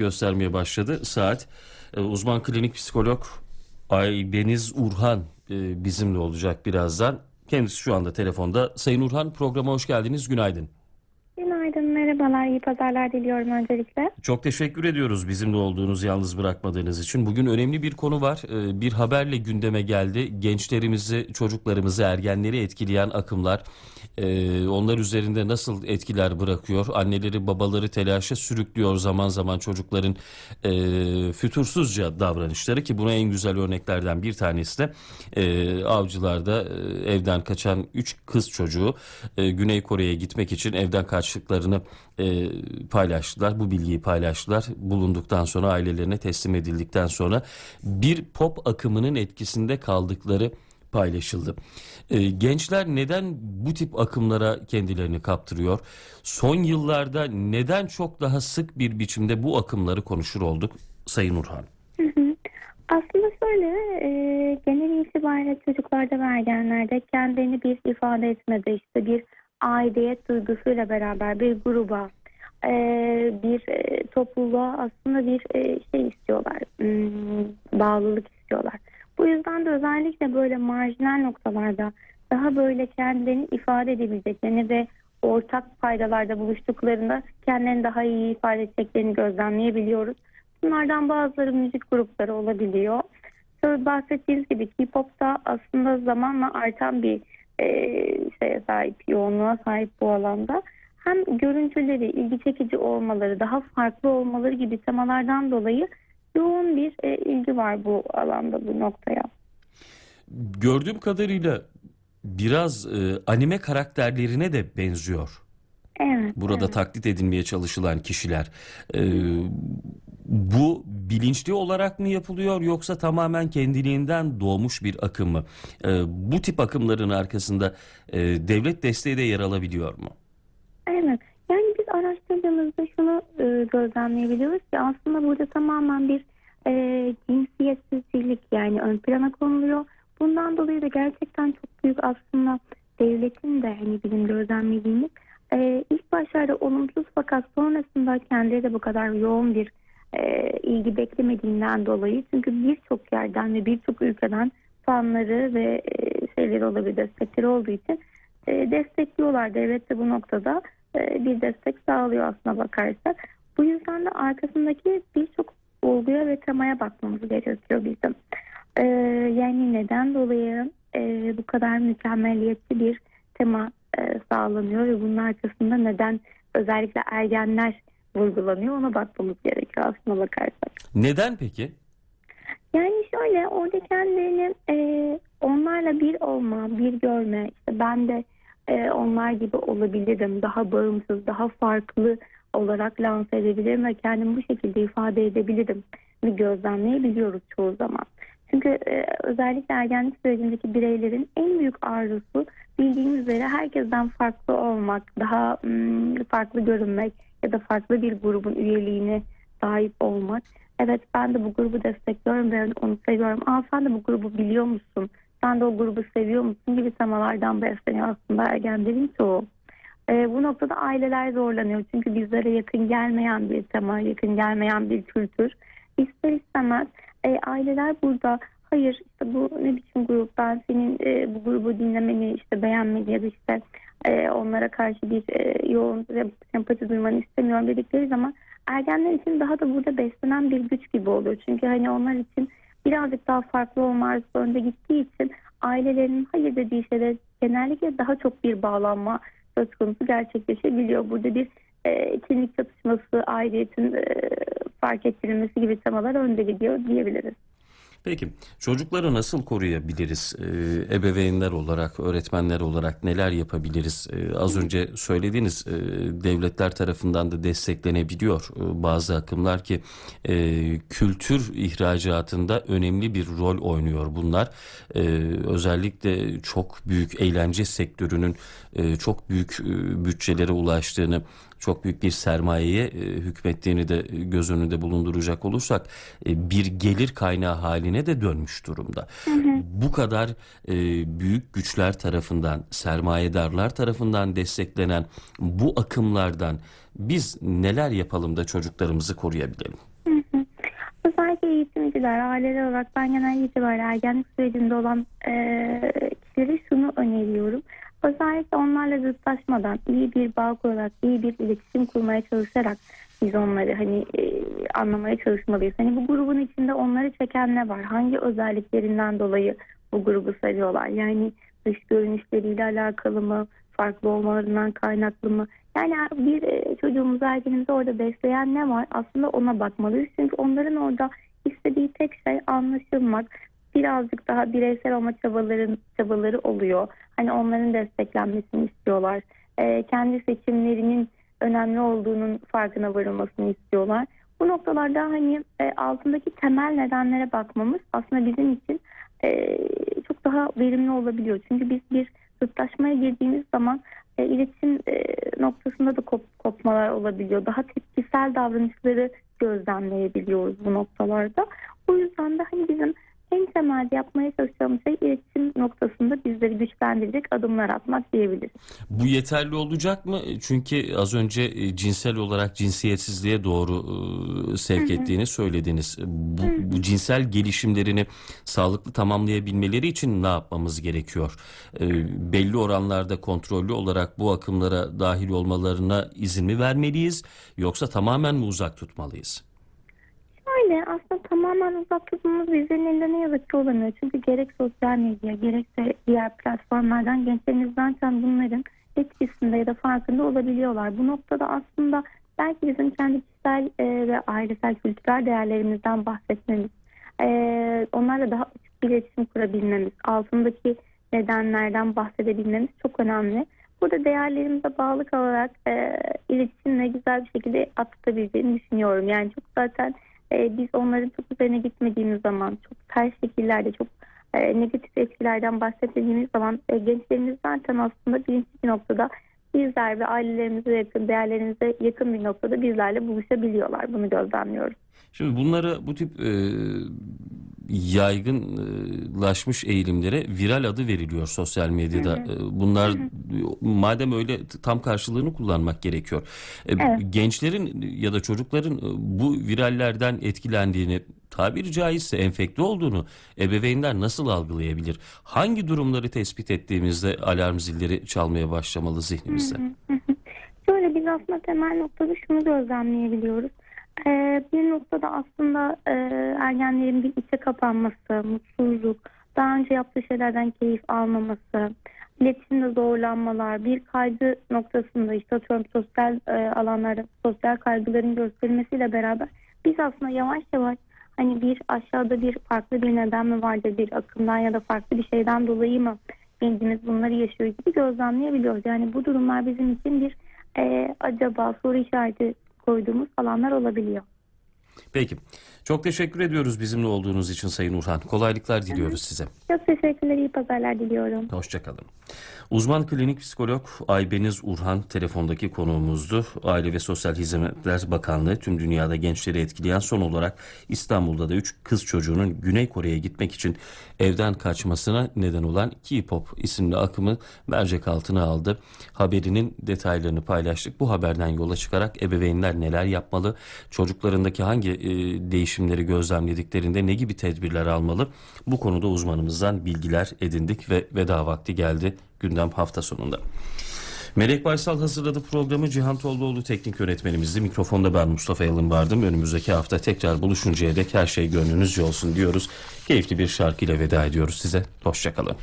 göstermeye başladı saat. E, uzman klinik psikolog Aybeniz Urhan e, bizimle olacak birazdan. Kendisi şu anda telefonda. Sayın Urhan programa hoş geldiniz. Günaydın. Merhabalar, iyi pazarlar diliyorum öncelikle. Çok teşekkür ediyoruz bizimle olduğunuz, yalnız bırakmadığınız için. Bugün önemli bir konu var. Ee, Bir haberle gündeme geldi. Gençlerimizi, çocuklarımızı, ergenleri etkileyen akımlar. Ee, Onlar üzerinde nasıl etkiler bırakıyor? Anneleri, babaları telaşa sürüklüyor zaman zaman çocukların e, fütursuzca davranışları ki buna en güzel örneklerden bir tanesi de avcılarda evden kaçan 3 kız çocuğu Güney Kore'ye gitmek için evden kaçtıklarını e, paylaştılar. Bu bilgiyi paylaştılar. Bulunduktan sonra ailelerine teslim edildikten sonra bir pop akımının etkisinde kaldıkları paylaşıldı. E, gençler neden bu tip akımlara kendilerini kaptırıyor? Son yıllarda neden çok daha sık bir biçimde bu akımları konuşur olduk Sayın Urhan? Aslında şöyle, e, genel itibariyle çocuklarda ve ergenlerde kendini bir ifade etmede, işte bir aidiyet duygusuyla beraber bir gruba, e, bir e, topluluğa aslında bir e, şey istiyorlar, hmm, bağlılık istiyorlar. Bu yüzden de özellikle böyle marjinal noktalarda daha böyle kendilerini ifade edebileceklerini ve ortak paydalarda buluştuklarında kendilerini daha iyi ifade edeceklerini gözlemleyebiliyoruz. Bunlardan bazıları müzik grupları olabiliyor. Söz bahsettiğiniz gibi K-pop da aslında zamanla artan bir e, şeye sahip, yoğunluğa sahip bu alanda. Hem görüntüleri, ilgi çekici olmaları, daha farklı olmaları gibi temalardan dolayı yoğun bir e, ilgi var bu alanda, bu noktaya. Gördüğüm kadarıyla biraz e, anime karakterlerine de benziyor. Evet. Burada evet. taklit edilmeye çalışılan kişiler. E, bu bilinçli olarak mı yapılıyor yoksa tamamen kendiliğinden doğmuş bir akım mı? E, bu tip akımların arkasında e, devlet desteği de yer alabiliyor mu? Evet. Yani biz araştırdığımızda şunu e, gözlemleyebiliyoruz ki aslında burada tamamen bir e, cinsiyetsizlik yani ön plana konuluyor. Bundan dolayı da gerçekten çok büyük aslında devletin de hani bizim gözlemlediğimiz e, ilk başlarda olumsuz fakat sonrasında kendileri de bu kadar yoğun bir e, ilgi beklemediğinden dolayı çünkü birçok yerden ve birçok ülkeden fanları ve e, şeyleri olabilir destekleri olduğu için e, destekliyorlar. Devlet de bu noktada e, bir destek sağlıyor aslına bakarsak. Bu yüzden de arkasındaki birçok olguya ve temaya bakmamız gerekiyor bizim. Yani neden dolayı bu kadar mükemmeliyetçi bir tema sağlanıyor ve bunun arkasında neden özellikle ergenler vurgulanıyor ona bakmamız gerekiyor aslına bakarsak. Neden peki? Yani şöyle orada kendilerini e, onlarla bir olma, bir görme, işte ben de e, onlar gibi olabilirim, daha bağımsız, daha farklı olarak lanse edebilirim ve kendimi bu şekilde ifade edebilirim ve gözlemleyebiliyoruz çoğu zaman. Çünkü e, özellikle ergenlik sürecindeki bireylerin en büyük arzusu bildiğimiz üzere herkesten farklı olmak, daha mm, farklı görünmek ya da farklı bir grubun üyeliğine sahip olmak. Evet ben de bu grubu destekliyorum ve onu seviyorum. Aa sen de bu grubu biliyor musun? Sen de o grubu seviyor musun gibi temalardan besleniyor aslında ergenlerin çoğu. Ee, bu noktada aileler zorlanıyor. Çünkü bizlere yakın gelmeyen bir tema, yakın gelmeyen bir kültür. İster istemez e, aileler burada hayır işte bu ne biçim grup ben senin e, bu grubu dinlemeni işte beğenmeni ya da işte e, onlara karşı bir e, yoğun sempati duymanı istemiyorum dedikleri zaman ergenler için daha da burada beslenen bir güç gibi oluyor. Çünkü hani onlar için birazcık daha farklı olma önde gittiği için ailelerinin hayır dediği şeyler genellikle daha çok bir bağlanma söz konusu gerçekleşebiliyor. Burada bir e, kimlik çatışması, aidiyetin e, fark ettirilmesi gibi temalar önde gidiyor diyebiliriz. Peki çocukları nasıl koruyabiliriz? Ee, ebeveynler olarak, öğretmenler olarak neler yapabiliriz? Ee, az önce söylediğiniz e, devletler tarafından da desteklenebiliyor e, bazı akımlar ki e, kültür ihracatında önemli bir rol oynuyor bunlar. E, özellikle çok büyük eğlence sektörünün e, çok büyük e, bütçelere ulaştığını çok büyük bir sermayeye e, hükmettiğini de göz önünde bulunduracak olursak e, bir gelir kaynağı haline de dönmüş durumda. Hı hı. Bu kadar e, büyük güçler tarafından, sermayedarlar tarafından desteklenen bu akımlardan biz neler yapalım da çocuklarımızı koruyabilelim? kişiler, aileler olarak ben genel itibariyle ergenlik sürecinde olan e, kişilere şunu öneriyorum. Özellikle onlarla zıtlaşmadan iyi bir bağ kurarak, iyi bir iletişim kurmaya çalışarak biz onları hani e, anlamaya çalışmalıyız. Hani bu grubun içinde onları çeken ne var? Hangi özelliklerinden dolayı bu grubu seviyorlar? Yani dış görünüşleriyle alakalı mı? Farklı olmalarından kaynaklı mı? Yani bir e, çocuğumuzu, ergenimizi orada besleyen ne var? Aslında ona bakmalıyız. Çünkü onların orada istediği tek şey anlaşılmak. Birazcık daha bireysel olma çabaların, çabaları oluyor. Hani onların desteklenmesini istiyorlar. E, kendi seçimlerinin önemli olduğunun farkına varılmasını istiyorlar. Bu noktalarda hani e, altındaki temel nedenlere bakmamız aslında bizim için e, çok daha verimli olabiliyor. Çünkü biz bir zıtlaşmaya girdiğimiz zaman e, iletişim e, noktasında da kop, kopmalar olabiliyor. Daha tepkisel davranışları gözlemleyebiliyoruz bu noktalarda. O yüzden de hani bizim en temelde yapmaya çalışacağımız şey iletişim noktasında bizleri güçlendirecek adımlar atmak diyebiliriz. Bu yeterli olacak mı? Çünkü az önce e, cinsel olarak cinsiyetsizliğe doğru e, sevk ettiğini söylediniz. Bu, bu cinsel gelişimlerini sağlıklı tamamlayabilmeleri için ne yapmamız gerekiyor? E, belli oranlarda kontrollü olarak bu akımlara dahil olmalarına izin mi vermeliyiz? Yoksa tamamen mi uzak tutmalıyız? Şöyle tamamen uzak tutmamız bizlerin elinde ne yazık ki olamıyor. Çünkü gerek sosyal medya gerekse diğer platformlardan gençlerimiz zaten bunların etkisinde ya da farkında olabiliyorlar. Bu noktada aslında belki bizim kendi kişisel e, ve ailesel kültürel değerlerimizden bahsetmemiz, e, onlarla daha açık bir iletişim kurabilmemiz, altındaki nedenlerden bahsedebilmemiz çok önemli. Burada değerlerimize bağlı kalarak e, iletişimle güzel bir şekilde atlatabileceğini düşünüyorum. Yani çok zaten e, biz onların çok üzerine gitmediğimiz zaman, çok ters şekillerde, çok e, negatif etkilerden bahsetmediğimiz zaman e, gençlerimiz zaten aslında birinci bir noktada bizler ve ailelerimize yakın, değerlerimize yakın bir noktada bizlerle buluşabiliyorlar. Bunu gözlemliyoruz. Şimdi bunlara bu tip e, yaygınlaşmış eğilimlere viral adı veriliyor sosyal medyada. E, Bunlar madem öyle tam karşılığını kullanmak gerekiyor. E, Evet. Gençlerin ya da çocukların e, bu virallerden etkilendiğini tabiri caizse enfekte olduğunu ebeveynler nasıl algılayabilir? Hangi durumları tespit ettiğimizde alarm zilleri çalmaya başlamalı zihnimizde? Şöyle biz aslında temel noktada şunu gözlemleyebiliyoruz. Ee, bir noktada aslında e, ergenlerin bir içe kapanması, mutsuzluk, daha önce yaptığı şeylerden keyif almaması, iletişimde zorlanmalar, bir kaygı noktasında işte atıyorum sosyal e, alanlarda sosyal kaygıların gösterilmesiyle beraber biz aslında yavaş yavaş hani bir aşağıda bir farklı bir neden mi vardır bir akımdan ya da farklı bir şeyden dolayı mı gencimiz bunları yaşıyor gibi gözlemleyebiliyoruz. Yani bu durumlar bizim için bir e, acaba soru işareti koyduğumuz alanlar olabiliyor. Peki. Çok teşekkür ediyoruz bizimle olduğunuz için Sayın Urhan. Kolaylıklar diliyoruz size. Çok teşekkürler, iyi pazarlar diliyorum. Hoşçakalın. Uzman klinik psikolog Aybeniz Urhan telefondaki konuğumuzdu. Aile ve Sosyal Hizmetler Bakanlığı tüm dünyada gençleri etkileyen son olarak İstanbul'da da 3 kız çocuğunun Güney Kore'ye gitmek için evden kaçmasına neden olan K-pop isimli akımı mercek altına aldı. Haberinin detaylarını paylaştık. Bu haberden yola çıkarak ebeveynler neler yapmalı, çocuklarındaki hangi değişimleri gözlemlediklerinde ne gibi tedbirler almalı? Bu konuda uzmanımızdan bilgiler edindik ve veda vakti geldi gündem hafta sonunda. Melek Baysal hazırladı programı Cihan Tolluoğlu teknik yönetmenimizdi. Mikrofonda ben Mustafa Yalın vardım. Önümüzdeki hafta tekrar buluşuncaya dek her şey gönlünüzce olsun diyoruz. Keyifli bir şarkıyla veda ediyoruz size. Hoşçakalın.